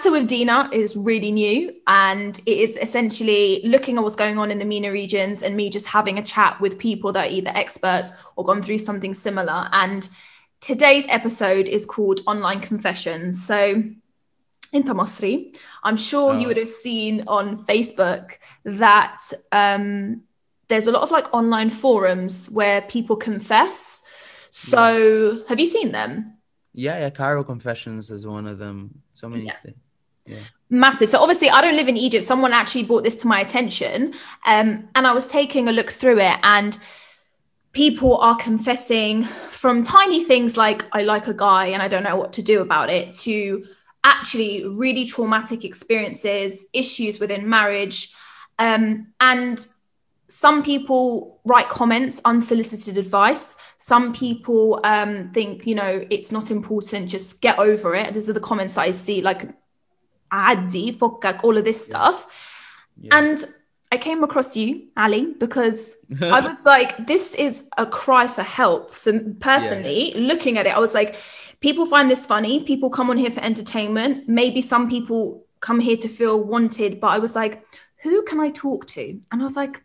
Chatter with Dina is really new and it is essentially looking at what's going on in the MENA regions and me just having a chat with people that are either experts or gone through something similar. And today's episode is called Online Confessions. So in Tamasri, I'm sure oh. you would have seen on Facebook that um, there's a lot of like online forums where people confess. So yeah. have you seen them? Yeah, yeah. Cairo Confessions is one of them. So many yeah. things. Yeah. Massive. So obviously, I don't live in Egypt. Someone actually brought this to my attention, um, and I was taking a look through it, and people are confessing from tiny things like "I like a guy and I don't know what to do about it" to actually really traumatic experiences, issues within marriage, um, and some people write comments, unsolicited advice. Some people um, think, you know, it's not important, just get over it. These are the comments that I see, like, adi, fokak, all of this stuff. Yeah. And I came across you, Ali, because I was like, this is a cry for help. For personally, yeah. looking at it, I was like, people find this funny. People come on here for entertainment. Maybe some people come here to feel wanted, but I was like, who can I talk to? And I was like,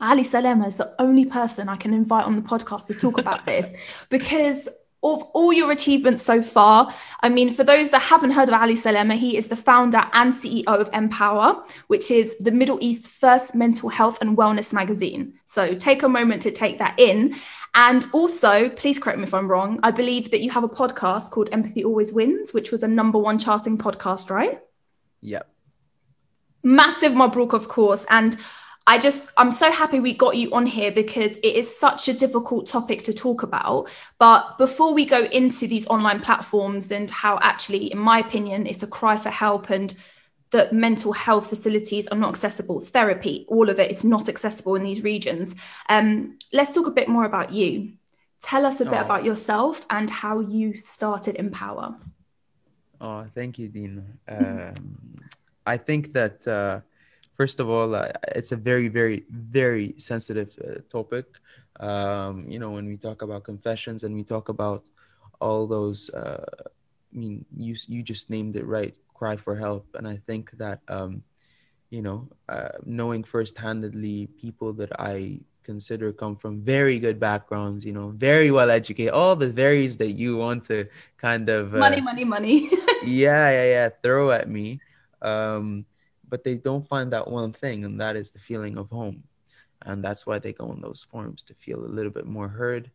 Ali Salema is the only person I can invite on the podcast to talk about this because of all your achievements so far. I mean, for those that haven't heard of Ali Salema, he is the founder and CEO of Empower, which is the Middle East's first mental health and wellness magazine. So take a moment to take that in. And also, please correct me if I'm wrong, I believe that you have a podcast called Empathy Always Wins, which was a number one charting podcast, right? Yep. Massive Mabruk, of course. And I just, I'm so happy we got you on here because it is such a difficult topic to talk about. But before we go into these online platforms and how actually, in my opinion, it's a cry for help and that mental health facilities are not accessible, therapy, all of it is not accessible in these regions. Um, let's talk a bit more about you. Tell us a bit oh. about yourself and how you started Empower. Oh, thank you, Dean. Um, I think that. Uh, first of all, uh, it's a very, very, very sensitive uh, topic. Um, you know, when we talk about confessions and we talk about all those, uh, I mean, you you just named it right, cry for help, and I think that, um, you know, uh, knowing first-handedly people that I consider come from very good backgrounds, you know, very well educated, all the varies that you want to kind of uh, money, money, money. yeah, yeah, yeah, throw at me. Um, but they don't find that one thing, and that is the feeling of home. And that's why they go on those forums to feel a little bit more heard,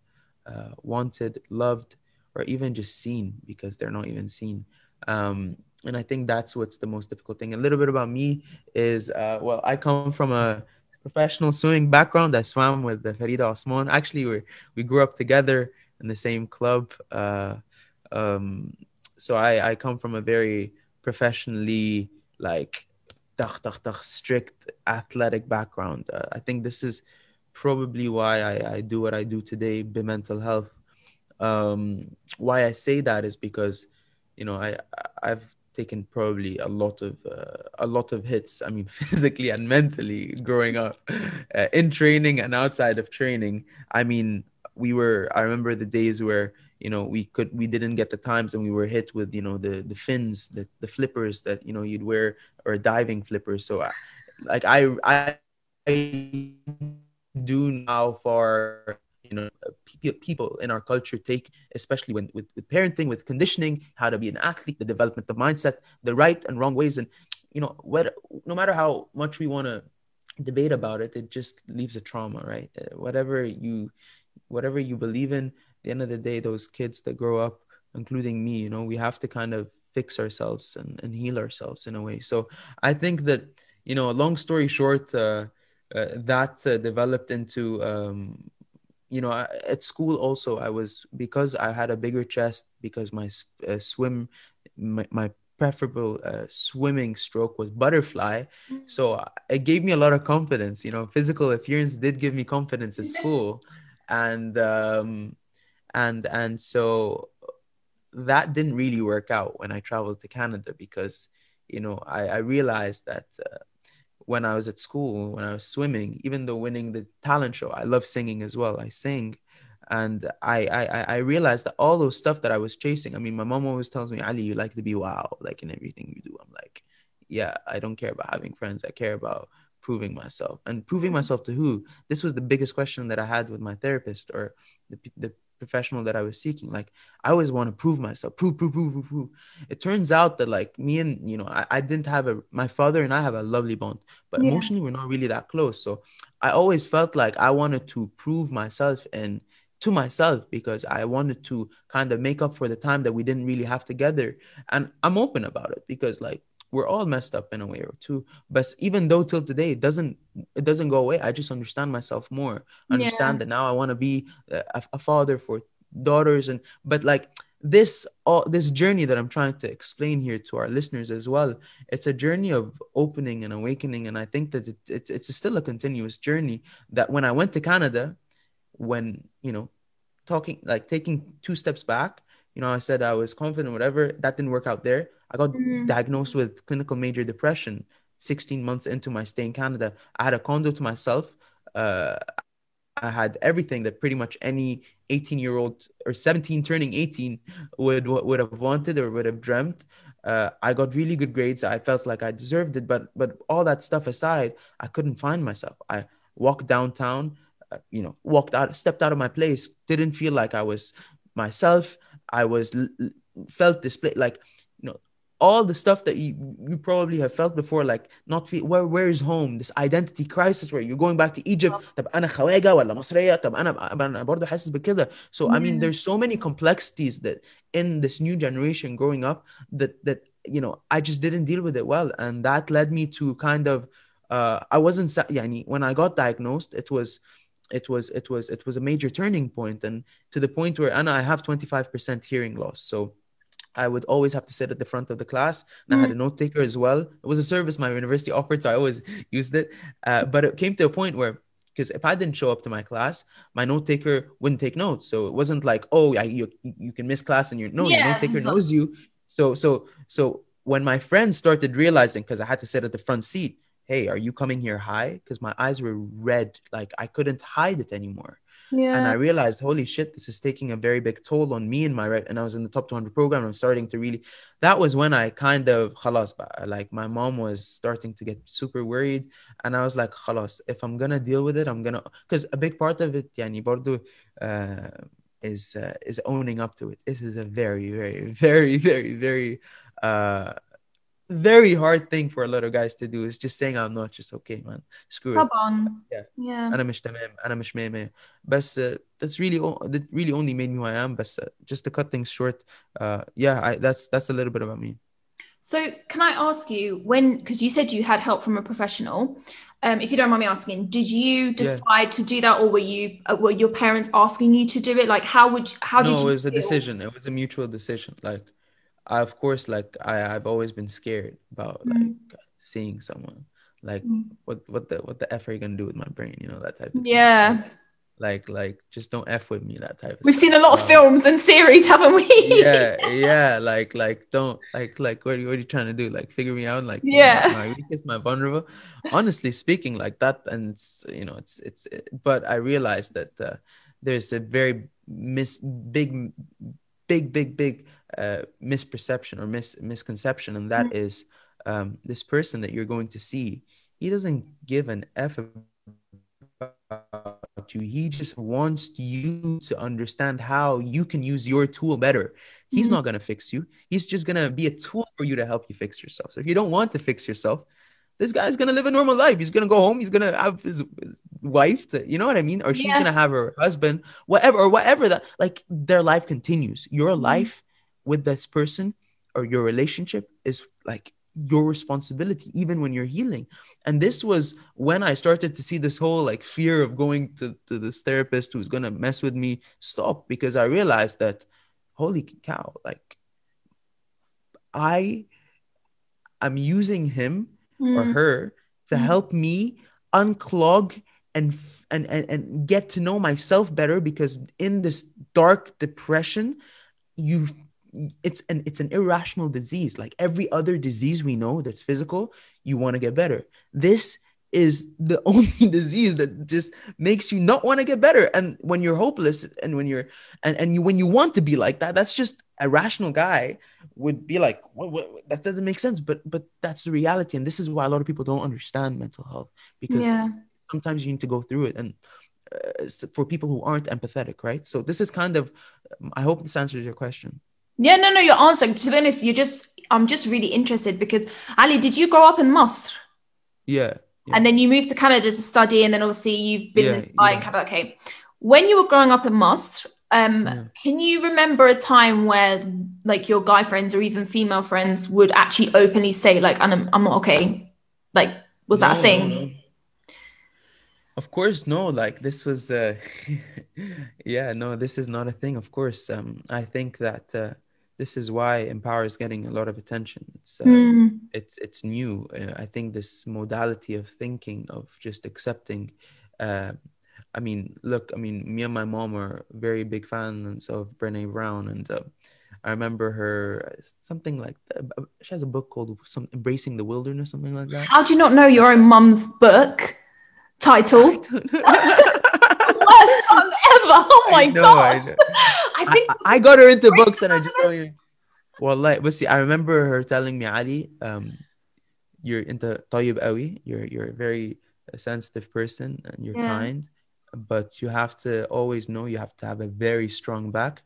uh, wanted, loved, or even just seen because they're not even seen. Um, and I think that's what's the most difficult thing. A little bit about me is, uh, well, I come from a professional swimming background. I swam with the Farida Osman. Actually, we we grew up together in the same club. Uh, um, so I, I come from a very professionally like strict athletic background. Uh, I think this is probably why I, I do what I do today, be mental health. Um, why I say that is because, you know, I I've taken probably a lot of uh, a lot of hits. I mean, physically and mentally growing up, uh, in training and outside of training. I mean, we were. I remember the days where you know we could we didn't get the times and we were hit with you know the the fins the the flippers that you know you'd wear or diving flippers. So I, like i i, I do now for you know people in our culture take especially when with, with parenting with conditioning how to be an athlete the development of mindset the right and wrong ways. And you know what no matter how much we want to debate about it it just leaves a trauma right? Uh, whatever you whatever you believe in the end of the day, those kids that grow up, including me, you know, we have to kind of fix ourselves and, and heal ourselves in a way. So I think that, you know, long story short, uh, uh, that uh, developed into, um, you know, at school also, I was, because I had a bigger chest, because my uh, swim, my, my preferable uh, swimming stroke was butterfly. Mm. So it gave me a lot of confidence. You know, physical appearance did give me confidence at school. And um, and and so that didn't really work out when I traveled to Canada because you know I, I realized that uh, when I was at school when I was swimming even though winning the talent show I love singing as well I sing and I, I I realized that all those stuff that I was chasing. I mean, my mom always tells me, Ali, you like to be wow, like in everything you do. I'm like, yeah, I don't care about having friends. I care about proving myself and proving myself to who. This was the biggest question that I had with my therapist or the the professional that I was seeking. Like I always want to prove myself, prove, prove, prove, prove, prove. It turns out that like me and you know, I, I didn't have a my father and I have a lovely bond, but yeah. emotionally we're not really that close. So I always felt like I wanted to prove myself and to myself because I wanted to kind of make up for the time that we didn't really have together. And I'm open about it because like we're all messed up in a way or two but even though till today it doesn't it doesn't go away i just understand myself more I understand yeah. that now i want to be a, a, father for daughters and but like this all this journey that i'm trying to explain here to our listeners as well it's a journey of opening and awakening and i think that it, it's it's still a continuous journey that when i went to canada when you know talking like taking two steps back you know i said i was confident whatever that didn't work out there I got mm. diagnosed with clinical major depression 16 months into my stay in Canada. I had a condo to myself. Uh, I had everything that pretty much any 18 year old or 17 turning 18 would would have wanted or would have dreamt. Uh, I got really good grades. I felt like I deserved it, but but all that stuff aside, I couldn't find myself. I walked downtown, uh, you know, walked out, stepped out of my place, didn't feel like I was myself. I was felt display like all the stuff that you, you probably have felt before like not feel where where is home this identity crisis where you're going back to Egypt طب انا خواجه ولا مصريه طب انا انا برضه حاسس بكده so I mean there's so many complexities that in this new generation growing up that that you know I just didn't deal with it well and that led me to kind of uh, I wasn't yani, when I got diagnosed it was it was it was it was a major turning point and to the point where Anna I have 25% hearing loss so I would always have to sit at the front of the class. And mm. I had a mm. note taker as well. It was a service my university offered, so I always used it. Uh, but it came to a point where, because if I didn't show up to my class, my note taker wouldn't take notes. So it wasn't like, oh, I, you you can miss class and you're no, yeah, your note taker so- knows you. So so so when my friends started realizing, because I had to sit at the front seat, hey, are you coming here high? Because my eyes were red, like I couldn't hide it anymore. Yeah. And I realized, holy shit, this is taking a very big toll on me and my right. And I was in the top 200 program. I'm starting to really, that was when I kind of, khalas, like my mom was starting to get super worried. And I was like, khalas, if I'm going to deal with it, I'm going to, because a big part of it, yani, bardo, uh, is, uh, is owning up to it. This is a very, very, very, very, very, uh, very hard thing for a lot of guys to do is just saying I'm not just okay man screw it طبعا yeah yeah أنا مش تمام أنا مش مية بس uh, that's really that really only made me who I am But uh, just to cut things short uh yeah I, that's that's a little bit about me so can I ask you when because you said you had help from a professional um, if you don't mind me asking, did you decide yeah. to do that, or were you uh, were your parents asking you to do it? Like, how would you, how no, did you? No, it was feel? a decision. It was a mutual decision. Like, I, of course, like I, I've always been scared about mm. like seeing someone. Like, mm. what, what the, what the f are you gonna do with my brain? You know that type. of Yeah. Thing. Like, like, just don't f with me. That type. We've seen a lot of um, films and series, haven't we? yeah, yeah. Like, like, don't like, like, what are you, what are you trying to do? Like, figure me out. Like, yeah, my, my weakness, my vulnerable. Honestly speaking, like that, and you know, it's, it's. It, but I realized that uh, there's a very miss big, big, big, big uh, misperception or mis- misconception, and that mm-hmm. is um, this person that you're going to see. He doesn't give an F about you. He just wants you to understand how you can use your tool better. He's mm-hmm. not going to fix you. He's just going to be a tool for you to help you fix yourself. So if you don't want to fix yourself, this guy's gonna live a normal life. He's gonna go home. He's gonna have his, his wife. To, you know what I mean? Or she's yeah. gonna have her husband. Whatever or whatever that. Like their life continues. Your mm-hmm. life with this person or your relationship is like your responsibility even when you're healing and this was when i started to see this whole like fear of going to, to this therapist who's gonna mess with me stop because i realized that holy cow like i i'm using him mm. or her to mm. help me unclog and, and and and get to know myself better because in this dark depression you it's an it's an irrational disease. Like every other disease we know that's physical you want to get better. This is the only disease that just makes you not want to get better. And when you're hopeless and when you're and, and you when you want to be like that that's just a rational guy would be like what, what, that doesn't make sense. But but that's the reality. And this is why a lot of people don't understand mental health because yeah. sometimes you need to go through it. And uh, for people who aren't empathetic right? So this is kind of i hope this answers your question yeah no no you're answering to be honest you're just i'm just really interested because ali did you grow up in Masr yeah yeah. And then you moved to Canada to study, and then obviously you've been yeah, in Canada. Okay. When you were growing up in Masr, um, yeah. can you remember a time where like your guy friends or even female friends would actually openly say, like, I'm, I'm not okay? Like, was no, that a thing? No, no. Of course, no. Like this was, uh, yeah, no, this is not a thing. Of course, um, I think that uh, this is why empower is getting a lot of attention. It's uh, mm. it's it's new. Uh, i think this modality of thinking of just accepting uh, i mean look i mean me and my mom are very big fans of brene brown and uh, i remember her something like that. she has a book called some embracing the wilderness something like that. How do you not know your own mum's book? Title? Worst song ever. Oh my god I think I, I got her into books and I just even. Well, like, but see, I remember her telling me, Ali, um, you're into tayyib awi. You're you're a very sensitive person and you're yeah. kind, but you have to always know you have to have a very strong back.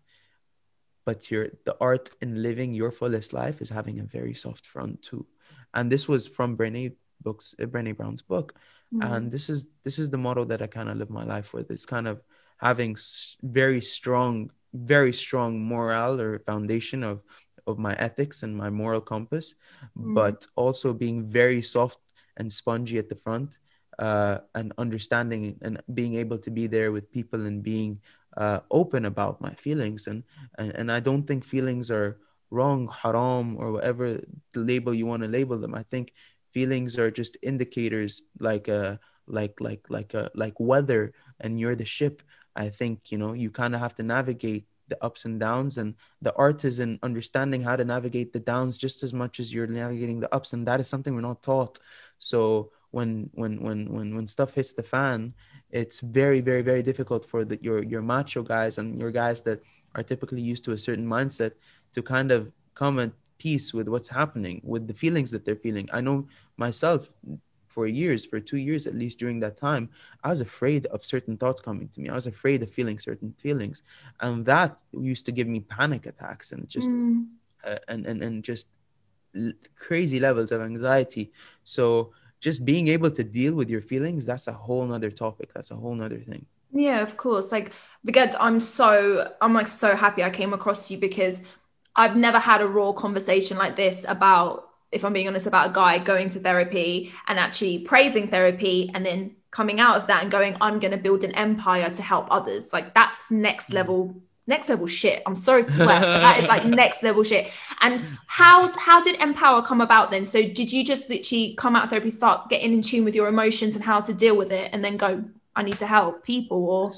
But your the art in living your fullest life is having a very soft front too, and this was from Brene books, uh, Brene Brown's book, mm-hmm. and this is this is the model that I kind of live my life with. It's kind of having very strong very strong moral or foundation of of my ethics and my moral compass mm. but also being very soft and spongy at the front uh, and understanding and being able to be there with people and being uh, open about my feelings and, and and I don't think feelings are wrong haram or whatever the label you want to label them I think feelings are just indicators like a like like like a like weather and you're the ship I think you know you kind of have to navigate the ups and downs, and the art is in understanding how to navigate the downs just as much as you're navigating the ups, and that is something we're not taught. So when when when when when stuff hits the fan, it's very very very difficult for the, your your macho guys and your guys that are typically used to a certain mindset to kind of come at peace with what's happening with the feelings that they're feeling. I know myself for years, for two years at least during that time, I was afraid of certain thoughts coming to me. I was afraid of feeling certain feelings, and that used to give me panic attacks and just mm. uh, and and and just l- crazy levels of anxiety. So just being able to deal with your feelings, that's a whole nother topic. That's a whole nother thing. Yeah, of course. Like, because I'm so I'm like so happy I came across you because I've never had a raw conversation like this about if I'm being honest, about a guy going to therapy and actually praising therapy and then coming out of that and going, I'm going to build an empire to help others. Like that's next mm. level next level shit. I'm sorry to swear, that is like next level shit. And how how did Empower come about then? So did you just literally come out of therapy, start getting in tune with your emotions and how to deal with it, and then go, I need to help people, or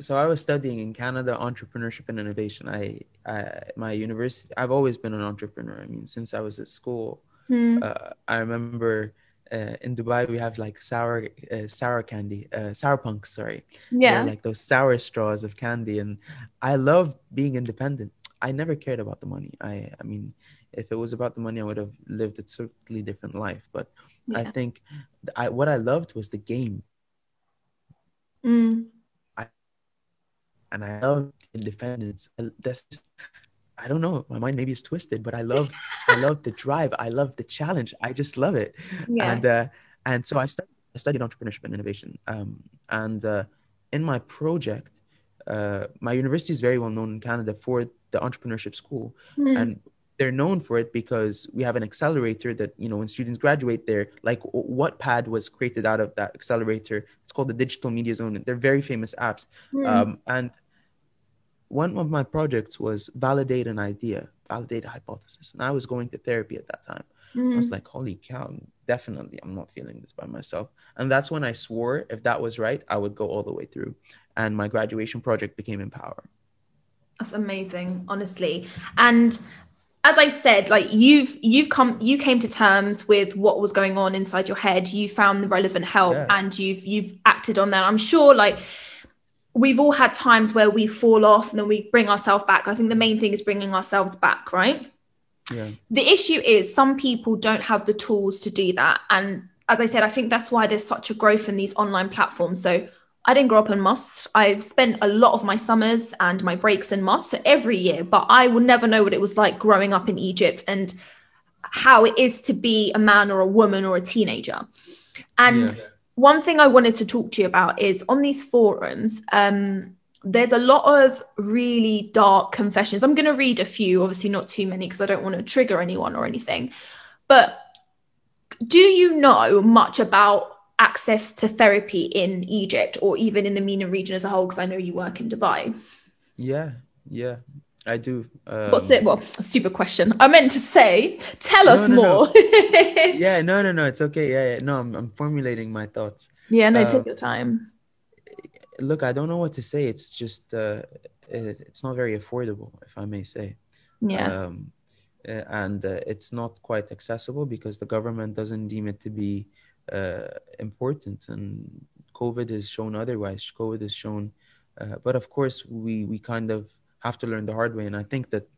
so I was studying in Canada entrepreneurship and innovation. I, I my university. I've always been an entrepreneur. I mean, since I was at school. Mm. Uh, I remember uh, in Dubai we have like sour uh, sour candy, uh, sour punks. Sorry, yeah, They're like those sour straws of candy, and I love being independent. I never cared about the money. I I mean, if it was about the money, I would have lived a totally different life. But yeah. I think I what I loved was the game. Mm and I love independence. That's just, I don't know. My mind maybe is twisted, but I love I love the drive. I love the challenge. I just love it. Yeah. And uh, and so I studied I studied entrepreneurship and innovation. Um, and uh, in my project, uh, my university is very well known in Canada for the entrepreneurship school, mm. and they're known for it because we have an accelerator that you know when students graduate there like Wattpad was created out of that accelerator it's called the digital media zone they're very famous apps mm. um, and one of my projects was validate an idea, validate a hypothesis. And I was going to therapy at that time. Mm-hmm. I was mm-hmm. like, holy cow, definitely I'm not feeling this by myself. And that's when I swore if that was right, I would go all the way through. And my graduation project became Empower. That's amazing, honestly. And as I said, like you've you've come you came to terms with what was going on inside your head. You found the relevant help yeah. and you've you've acted on that. I'm sure like we've all had times where we fall off and then we bring ourselves back. I think the main thing is bringing ourselves back, right? Yeah. The issue is some people don't have the tools to do that. And as I said, I think that's why there's such a growth in these online platforms. So I didn't grow up in Masr. I've spent a lot of my summers and my breaks in Masr so every year, but I will never know what it was like growing up in Egypt and how it is to be a man or a woman or a teenager. And yeah. One thing I wanted to talk to you about is on these forums, um, there's a lot of really dark confessions. I'm going to read a few, obviously not too many because I don't want to trigger anyone or anything. But do you know much about access to therapy in Egypt or even in the MENA region as a whole? Because I know you work in Dubai. Yeah, yeah, I do. Um, What's it? Well, stupid question. I meant to say, tell us no, no, more. No. yeah, no, no, no. It's okay. Yeah, yeah. No, I'm, I'm formulating my thoughts. Yeah, no, uh, take your time. Look, I don't know what to say. It's just, uh, it, it's not very affordable, if I may say. Yeah. Um, and uh, it's not quite accessible because the government doesn't deem it to be uh, important, and COVID has shown otherwise. COVID has shown, uh, but of course, we we kind of have to learn the hard way, and I think that,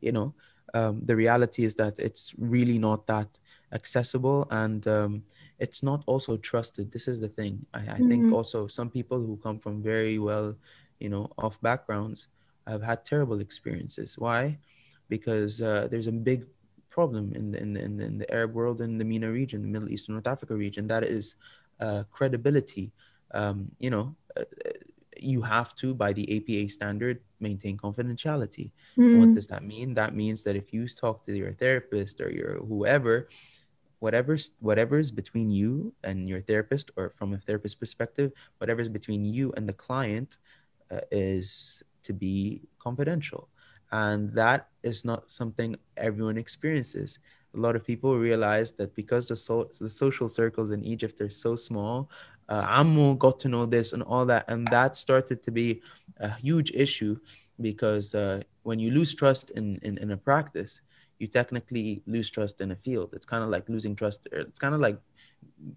you know, um, the reality is that it's really not that accessible, and um, it's not also trusted. This is the thing. I, I mm-hmm. think also some people who come from very well, you know, off backgrounds have had terrible experiences. Why? Because uh, there's a big problem in the, in, the, in the Arab world and the MENA region, the Middle East and North Africa region. That is uh, credibility. Um, you know, uh, you have to, by the APA standard, maintain confidentiality. Mm. What does that mean? That means that if you talk to your therapist or your whoever, whatever's whatever's between you and your therapist, or from a therapist perspective, whatever's between you and the client uh, is to be confidential and that is not something everyone experiences a lot of people realize that because the, so, the social circles in egypt are so small uh, ammo got to know this and all that and that started to be a huge issue because uh, when you lose trust in, in, in a practice you technically lose trust in a field it's kind of like losing trust it's kind of like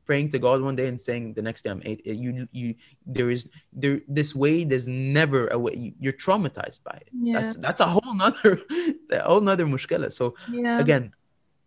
praying to God one day and saying the next day I'm eight. You you there is there this way there's never a way you're traumatized by it. Yeah. That's that's a whole nother a whole nother mushkila. So yeah. again,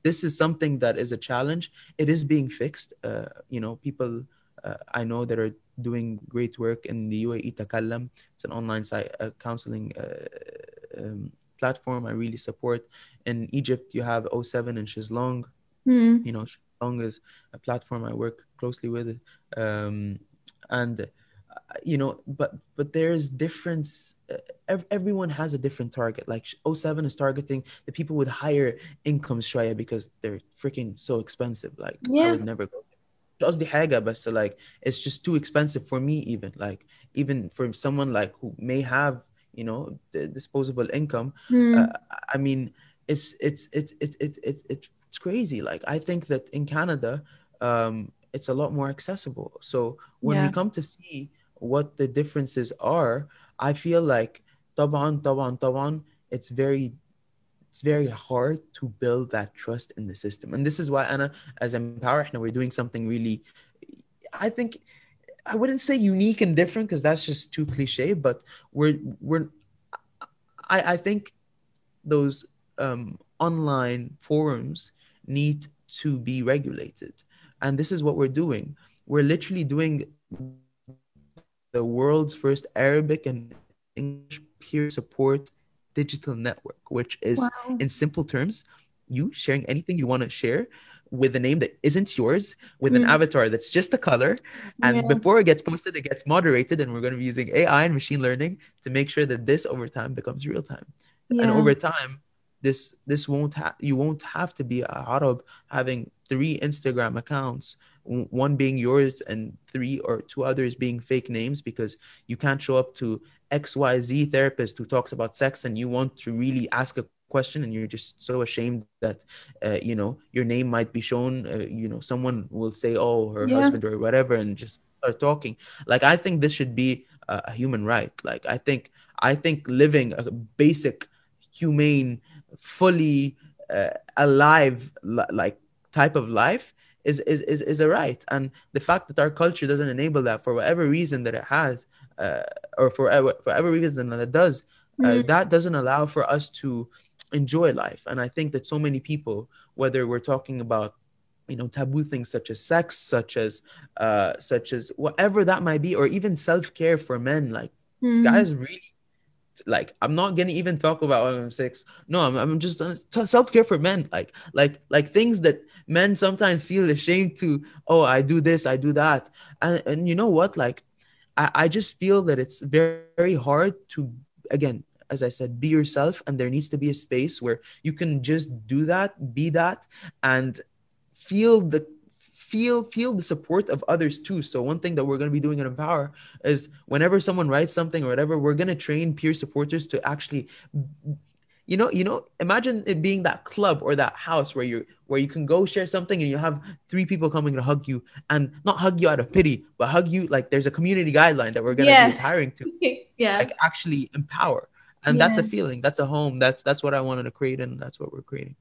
this is something that is a challenge. It is being fixed. Uh, you know, people uh, I know that are doing great work in the UAE Takallam. It's an online site uh, counseling uh, um, platform. I really support. In Egypt, you have 07 and Shizlong. Mm. You know, Long is a platform I work closely with, um, and uh, you know, but but there's difference. Uh, everyone has a different target. Like 07 is targeting the people with higher incomes, shaya, because they're freaking so expensive. Like yeah. I would never go. قصدي حاجة بس like it's just too expensive for me even like even for someone like who may have you know the disposable income mm. uh, I mean it's it's it's it it it, it it's crazy. Like I think that in Canada, um, it's a lot more accessible. So when yeah. we come to see what the differences are, I feel like طبعا طبعا طبعا it's very it's very hard to build that trust in the system. And this is why Anna, as Empower, we're doing something really I think I wouldn't say unique and different because that's just too cliche, but we're we're I, I think those um, online forums need to be regulated. And this is what we're doing. We're literally doing the world's first Arabic and English peer support digital network, which is, wow. in simple terms, you sharing anything you want to share with a name that isn't yours, with mm. an avatar that's just a color. And yeah. before it gets posted, it gets moderated. And we're going to be using AI and machine learning to make sure that this over time becomes real time. Yeah. And over time, this this won't have you won't have to be a Arab having three Instagram accounts, one being yours and three or two others being fake names because you can't show up to XYZ therapist who talks about sex and you want to really ask a question and you're just so ashamed that uh, you know your name might be shown uh, you know someone will say oh her yeah. husband or whatever and just start talking. Like i think this should be a, a human right. Like i think i think living a basic humane fully uh, alive like type of life is, is is is a right. And the fact that our culture doesn't enable that for whatever reason that it has uh, or for whatever reason that it does uh, mm. that doesn't allow for us to enjoy life and i think that so many people whether we're talking about you know taboo things such as sex such as uh such as whatever that might be or even self-care for men like mm. guys really like i'm not gonna even talk about i'm six no i'm, I'm just uh, self-care for men like like like things that men sometimes feel ashamed to oh i do this i do that and and you know what like i, I just feel that it's very, very hard to again as I said, be yourself, and there needs to be a space where you can just do that, be that, and feel the feel feel the support of others too. So one thing that we're going to be doing at Empower is whenever someone writes something or whatever, we're going to train peer supporters to actually you know you know imagine it being that club or that house where you where you can go share something and you have three people coming to hug you and not hug you out of pity but hug you like there's a community guideline that we're going to yeah. be hiring to. Yeah. Like actually empower. And yeah. that's a feeling. That's a home. That's that's what i wanted to create and that's what we're creating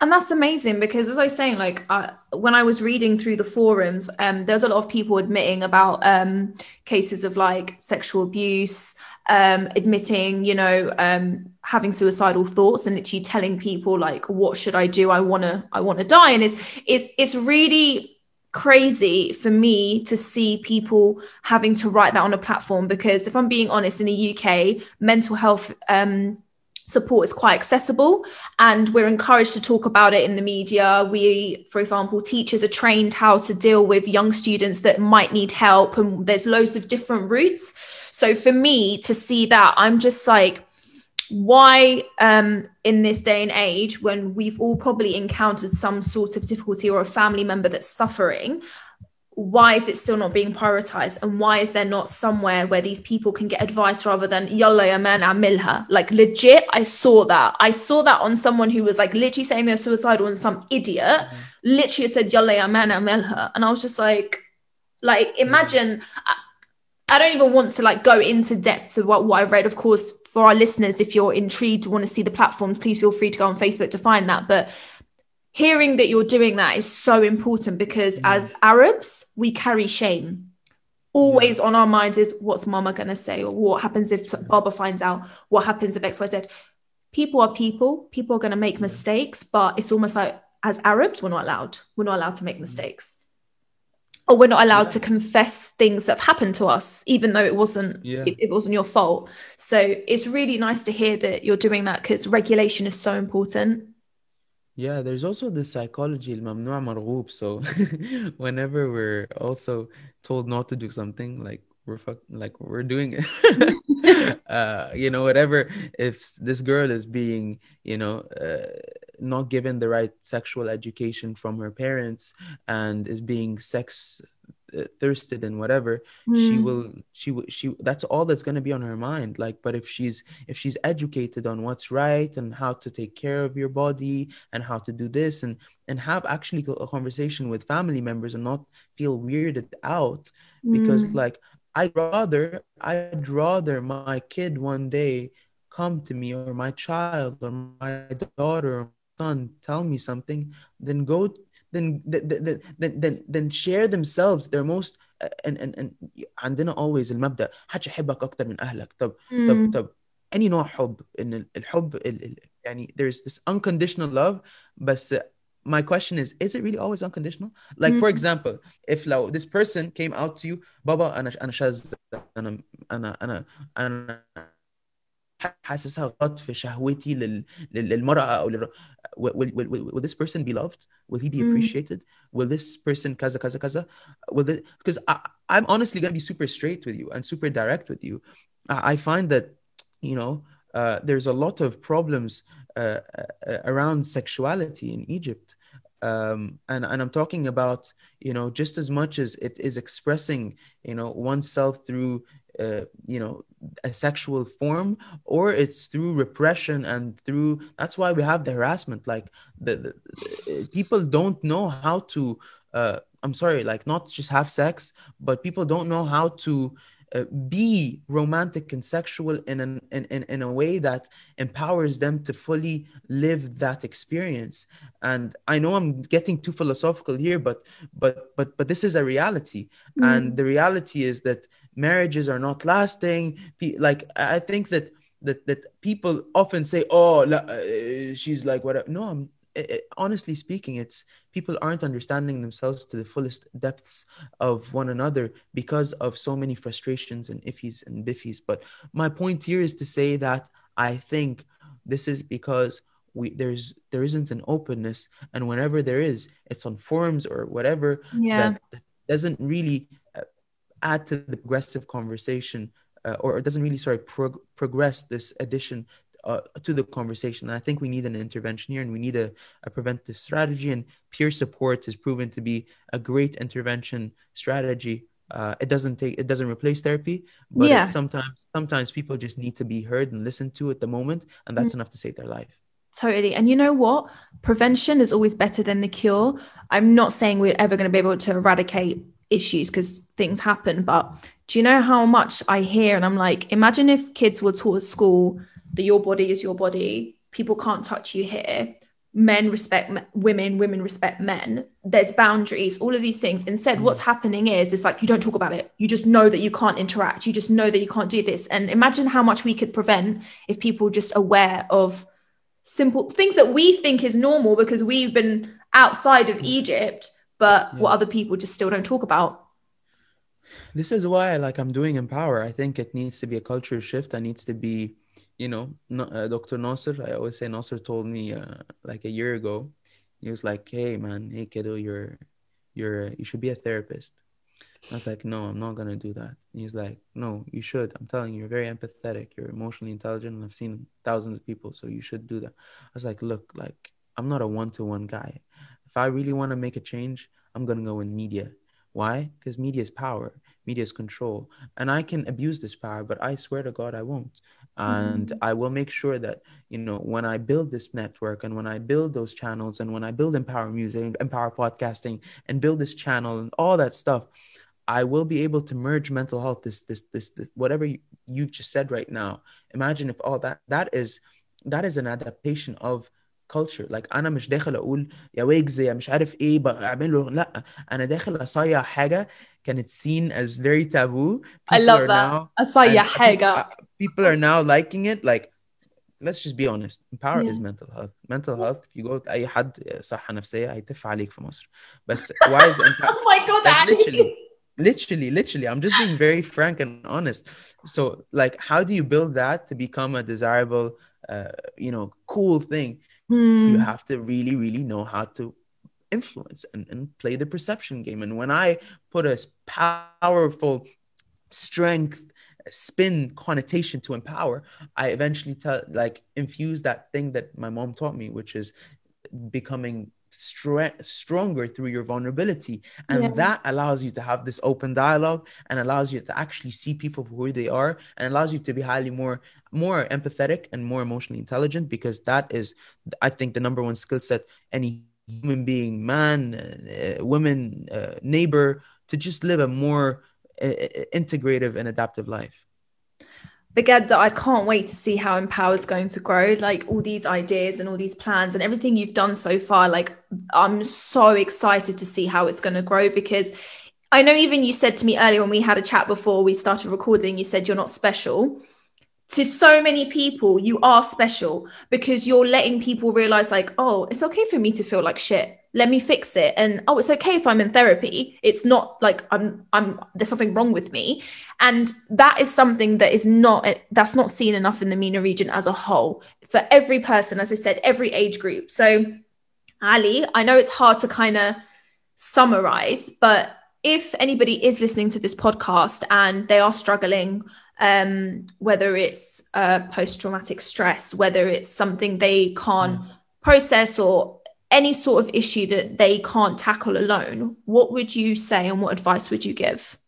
and that's amazing because as i was saying like uh, when i was reading through the forums um, there's a lot of people admitting about um, cases of like sexual abuse um, admitting you know um, having suicidal thoughts and literally telling people like what should i do? I want to i want to die. And it's it's it's really crazy for me to see people having to write that on a platform because if i'm being honest in the uk mental health um, support is quite accessible and we're encouraged to talk about it in the media. We for example teachers are trained how to deal with young students that might need help and there's loads of different routes. So for me to see that i'm just like why um, in this day and age when we've all probably encountered some sort of difficulty or a family member that's suffering why is it still not being prioritized? And why is there not somewhere where these people can get advice rather than yalla ya man amilha like legit i saw that. I saw that on someone who was like literally saying they're suicidal and some idiot mm-hmm. literally said yalla ya man amilha and i was just like like imagine mm-hmm. I, I, don't even want to like go into depth to what, what i've read. Of course for our listeners if you're intrigued want to see the platforms please feel free to go on facebook to find that. But hearing that you're doing that is so important because mm. as Arabs, we carry shame. Always yeah. on our minds is what's mama gonna say, or what happens if Baba finds out, what happens if XYZ. People are people, people are gonna make mistakes, but it's almost like as Arabs, we're not allowed. We're not allowed to make mm. mistakes. Or we're not allowed yeah. to confess things that have happened to us, even though it wasn't yeah. it, it wasn't your fault. So it's really nice to hear that you're doing that because regulation is so important. Yeah, there's also the psychology الممنوع مرغوب. So whenever we're also told not to do something, like we're fuck, like we're doing it. uh, you know, whatever. If this girl is being, you know, uh, not given the right sexual education from her parents and is being sex uh, thirsted and whatever mm. she hmm. will she will she that's all that's going to be on her mind like but if she's if she's educated on what's right and how to take care of your body and how to do this and and have actually a conversation with family members and not feel weirded out because mm. like i'd rather i'd rather my kid one day come to me or my child or my daughter or son tell me something than go then then then then share themselves their most and and and عندنا always المبدا حد يحبك اكثر من اهلك طب طب طب اني نوع حب ان الحب يعني there's this unconditional love بس my question is is it really always unconditional like mm. for example if لو this person came out to you بابا انا انا شاذ انا انا انا انا حاسسها غلط في شهوتي لل... للمرأة أو لل... will, will, will, will this person be loved? Will he be mm. appreciated? Mm. Will this person kaza kaza kaza? Will it because I'm honestly gonna be super straight with you and super direct with you. I, I find that you know uh, there's a lot of problems uh, uh, around sexuality in Egypt. Um, and, and I'm talking about, you know, just as much as it is expressing, you know, oneself through uh, you know a sexual form or it's through repression and through that's why we have the harassment. Like the, the people don't know how to uh, i'm sorry like not just have sex but people don't know how to uh, be romantic and sexual in, an, in, in, in a way that empowers them to fully live that experience. And i know i'm getting too philosophical here but but but but this is a reality. Mm. and the reality is that marriages are not lasting like i think that that that people often say oh uh, she's like whatever no i'm it, honestly speaking, it's people aren't understanding themselves to the fullest depths of one another because of so many frustrations and iffies and biffies. But my point here is to say that I think this is because we there's there isn't an openness, and whenever there is, it's on forums or whatever yeah. that doesn't really add to the progressive conversation uh, or it doesn't really sorry prog- progress this addition uh, to the conversation. And I think we need an intervention here and we need a, a preventive strategy. And peer support has proven to be a great intervention strategy. Uh, it doesn't take it doesn't replace therapy, but yeah. sometimes sometimes people just need to be heard and listened to at the moment, and that's mm. enough to save their life. Totally. And you know what? Prevention is always better than the cure. I'm not saying we're ever going to be able to eradicate issues because things happen, but do you know how much I hear? And I'm like, imagine if kids were taught at school that your body is your body people can't touch you here men respect women women respect men there's boundaries all of these things instead mm. what's happening is it's like you don't talk about it you just know that you can't interact you just know that you can't do this and imagine how much we could prevent if people just aware of simple things that we think is normal because we've been outside of mm. egypt but yeah. what other people just still don't talk about this is why like i'm doing empower i think it needs to be a culture shift that needs to be you know, uh, Dr. Nasser, I always say Nasser told me uh, like a year ago, he was like, "Hey man, hey kiddo, you're you're you should be a therapist." I was like, "No, I'm not gonna do that." And he's like, "No, you should. I'm telling you, you're very empathetic. You're emotionally intelligent, and I've seen thousands of people, so you should do that." I was like, "Look, like I'm not a one-to-one guy. I really want to make a change, I'm gonna go in media. Why? Because media is power." media is control and i can abuse this power but i swear to god i won't and mm-hmm. i will make sure that you know when i build this network and when i build those channels and when i build empower music empower podcasting and build this channel and all that stuff i will be able to merge mental health this this this, this whatever you, you've just said right now imagine if all that that is that is an adaptation of culture like انا مش داخل اقول يا ويجز يا مش عارف ايه بعمله لا انا داخل اصيع حاجه كانت seen as very taboo people I love that now, اصيع حاجه people are now liking it like let's just be honest empower yeah. is mental health mental health if you go to اي حد صحه نفسيه هيتف عليك في مصر بس why is empower oh my god like, literally literally literally i'm just being very frank and honest so like how do you build that to become a desirable uh, you know cool thing Mm. you have to really really know how to influence and, and play the perception game and when i put a powerful strength spin connotation to empower i eventually tell like infuse that thing that my mom taught me which is becoming stre- stronger through your vulnerability and yeah. that allows you to have this open dialogue and allows you to actually see people for who they are and allows you to be highly more more empathetic and more emotionally intelligent because that is i think the number one skill set any human being man uh, woman uh, neighbor to just live a more integrative and adaptive life that I can't wait to see how Empower is going to grow. Like all these ideas and all these plans and everything you've done so far. Like I'm so excited to see how it's going to grow because I know even you said to me earlier when we had a chat before we started recording, you said you're not special. To so many people, you are special because you're letting people realize, like, oh, it's okay for me to feel like shit. Let me fix it. And oh it's okay if i'm in therapy. It's not like i'm i'm there's something wrong with me. And that is something that is not that's not seen enough in the MENA region as a whole for every person as i said every age group. So ali i know it's hard to kind of summarize but if anybody is listening to this podcast and they are struggling um, whether it's uh, post-traumatic stress whether it's something they can't mm. process or any sort of issue that they can't tackle alone, what would you say and what advice would you give?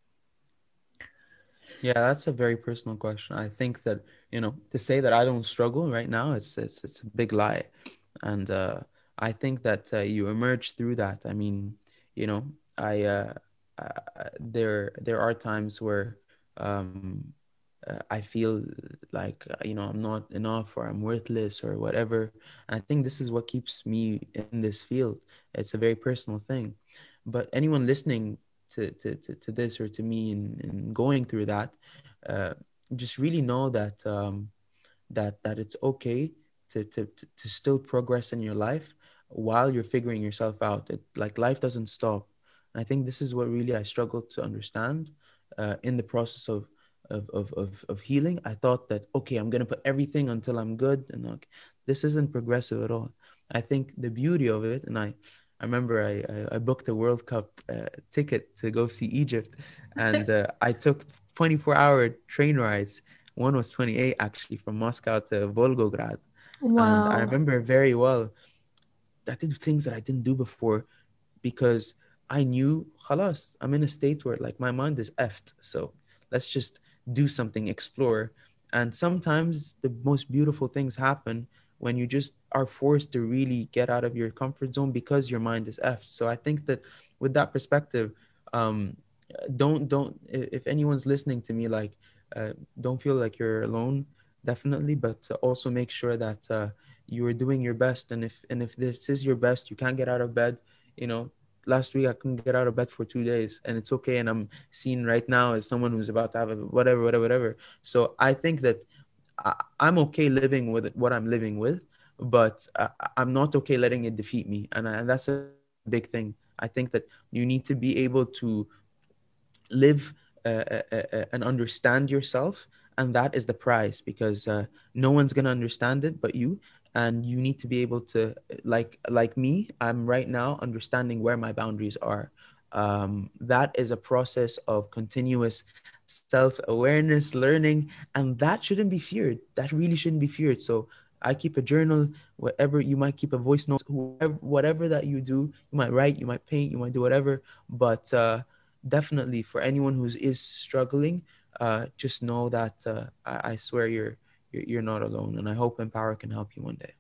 Yeah, that's a very personal question. I think that you know to say that I don't struggle right now, it's it's it's a big lie, and uh, I think that uh, you emerge through that. I mean, you know, I uh, there there are times where um, uh, I feel like uh, you know I'm not enough or I'm worthless or whatever. And I think this is what keeps me in this field. It's a very personal thing. But anyone listening to to, to, to this or to me and, and going through that, uh, just really know that um, that that it's okay to, to to still progress in your life while you're figuring yourself out. It, like life doesn't stop. And I think this is what really I struggled to understand uh, in the process of of, of, of, of healing, I thought that, okay, I'm going to put everything until I'm good. And like, this isn't progressive at all. I think the beauty of it, and I, I remember I, I, I booked a World Cup uh, ticket to go see Egypt, and uh, I took 24 hour train rides. One was 28 actually from Moscow to Volgograd. Wow. And I remember very well. I did things that I didn't do before because I knew, khalas, I'm in a state where like my mind is effed. So let's just do something, explore. And sometimes the most beautiful things happen when you just are forced to really get out of your comfort zone because your mind is effed. So I think that with that perspective, um, don't don't if anyone's listening to me, like uh, don't feel like you're alone, definitely, but also make sure that uh, you are doing your best. And if and if this is your best, you can't get out of bed, you know, last week I couldn't get out of bed for two days, and it's okay. And I'm seen right now as someone who's about to have a whatever, whatever, whatever. So I think that I, am okay living with what I'm living with, but I, am not okay letting it defeat me, and, I, and that's a big thing. I think that you need to be able to live uh, uh, uh, uh and understand yourself and that is the prize because uh, no one's going to understand it but you and you need to be able to like like me i'm right now understanding where my boundaries are. Um, that is a process of continuous self-awareness learning and that shouldn't be feared. That really shouldn't be feared. So i keep a journal whatever you might keep a voice note whoever, whatever that you do you might write you might paint you might do whatever but uh, definitely for anyone who is struggling uh, just know that uh, I, I swear you're you're not alone. And I hope Empower can help you one day.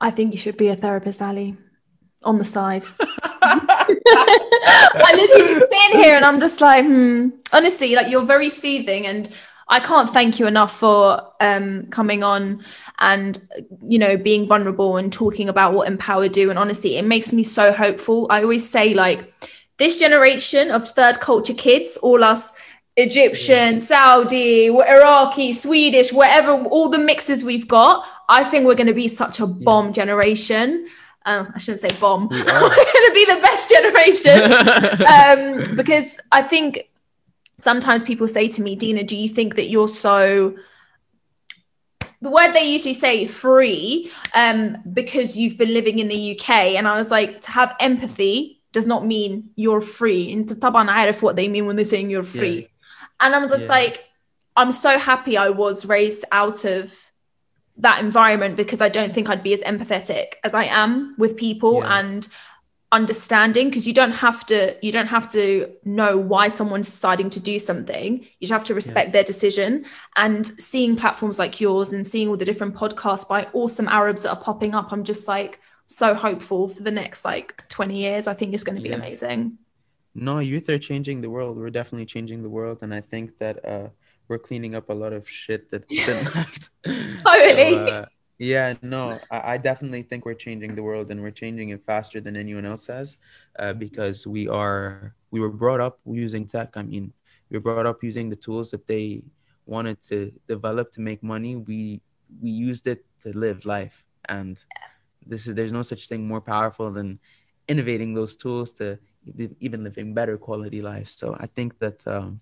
I think you should be a therapist, Ali, on the side. I literally just stand here and I'm just like, hmm. Honestly, like you're very soothing and I can't thank you enough for um, coming on and you know being vulnerable and talking about what Empower do. And honestly, it makes me so hopeful. I always say like this generation of third culture kids, all us Egyptian, yeah. Saudi, Iraqi, Swedish, whatever, all the mixes we've got, I think we're going to be such a bomb yeah. generation. Um, I shouldn't say bomb. We are going to be the best generation um, because I think sometimes people say to me, Dina, do you think that you're so the word they usually say free um, because you've been living in the UK. And I was like, to have empathy does not mean you're free. And طبعا عارف what they mean when they're saying you're free. Yeah. And I'm just yeah. like, I'm so happy I was raised out of that environment because I don't think I'd be as empathetic as I am with people yeah. and understanding because you don't have to you don't have to know why someone's deciding to do something you just have to respect yeah. their decision and seeing platforms like yours and seeing all the different podcasts by awesome arabs that are popping up i'm just like so hopeful for the next like 20 years i think it's going to be yeah. amazing no, youth are changing the world. We're definitely changing the world, and I think that uh, we're cleaning up a lot of shit that's been left. totally. So, uh, yeah, no, I, I, definitely think we're changing the world, and we're changing it faster than anyone else has, uh, because we are we were brought up using tech. I mean, we were brought up using the tools that they wanted to develop to make money. We we used it to live life, and this is there's no such thing more powerful than innovating those tools to even living better quality lives. So I think that um,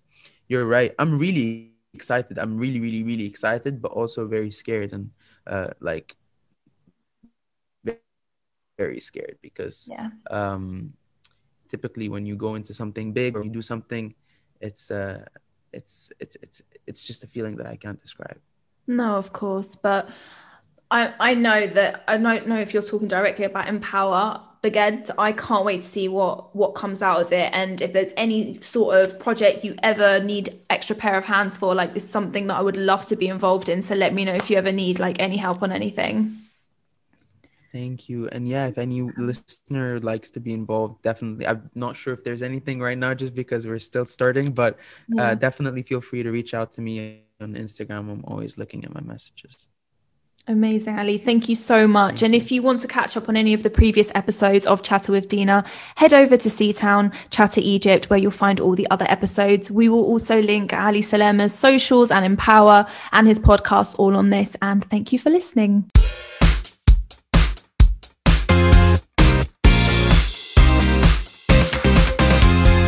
you're right. I'm really excited. I'm really, really, really excited, but also very scared and uh, like very scared because yeah. um, typically when you go into something big or you do something, it's uh, it's it's it's it's just a feeling that I can't describe. No, of course, but I I know that I don't know if you're talking directly about empower Beged. I can't wait to see what what comes out of it. And if there's any sort of project you ever need extra pair of hands for, like this is something that I would love to be involved in. So let me know if you ever need like any help on anything. Thank you. And yeah, if any listener likes to be involved, definitely. I'm not sure if there's anything right now just because we're still starting, but uh, yeah. uh, definitely feel free to reach out to me on Instagram. I'm always looking at my messages. Amazing, Ali. Thank you so much. And if you want to catch up on any of the previous episodes of Chatter with Dina, head over to Seatown, Chatter Egypt, where you'll find all the other episodes. We will also link Ali Salema's socials and Empower and his podcast all on this. And thank you for listening.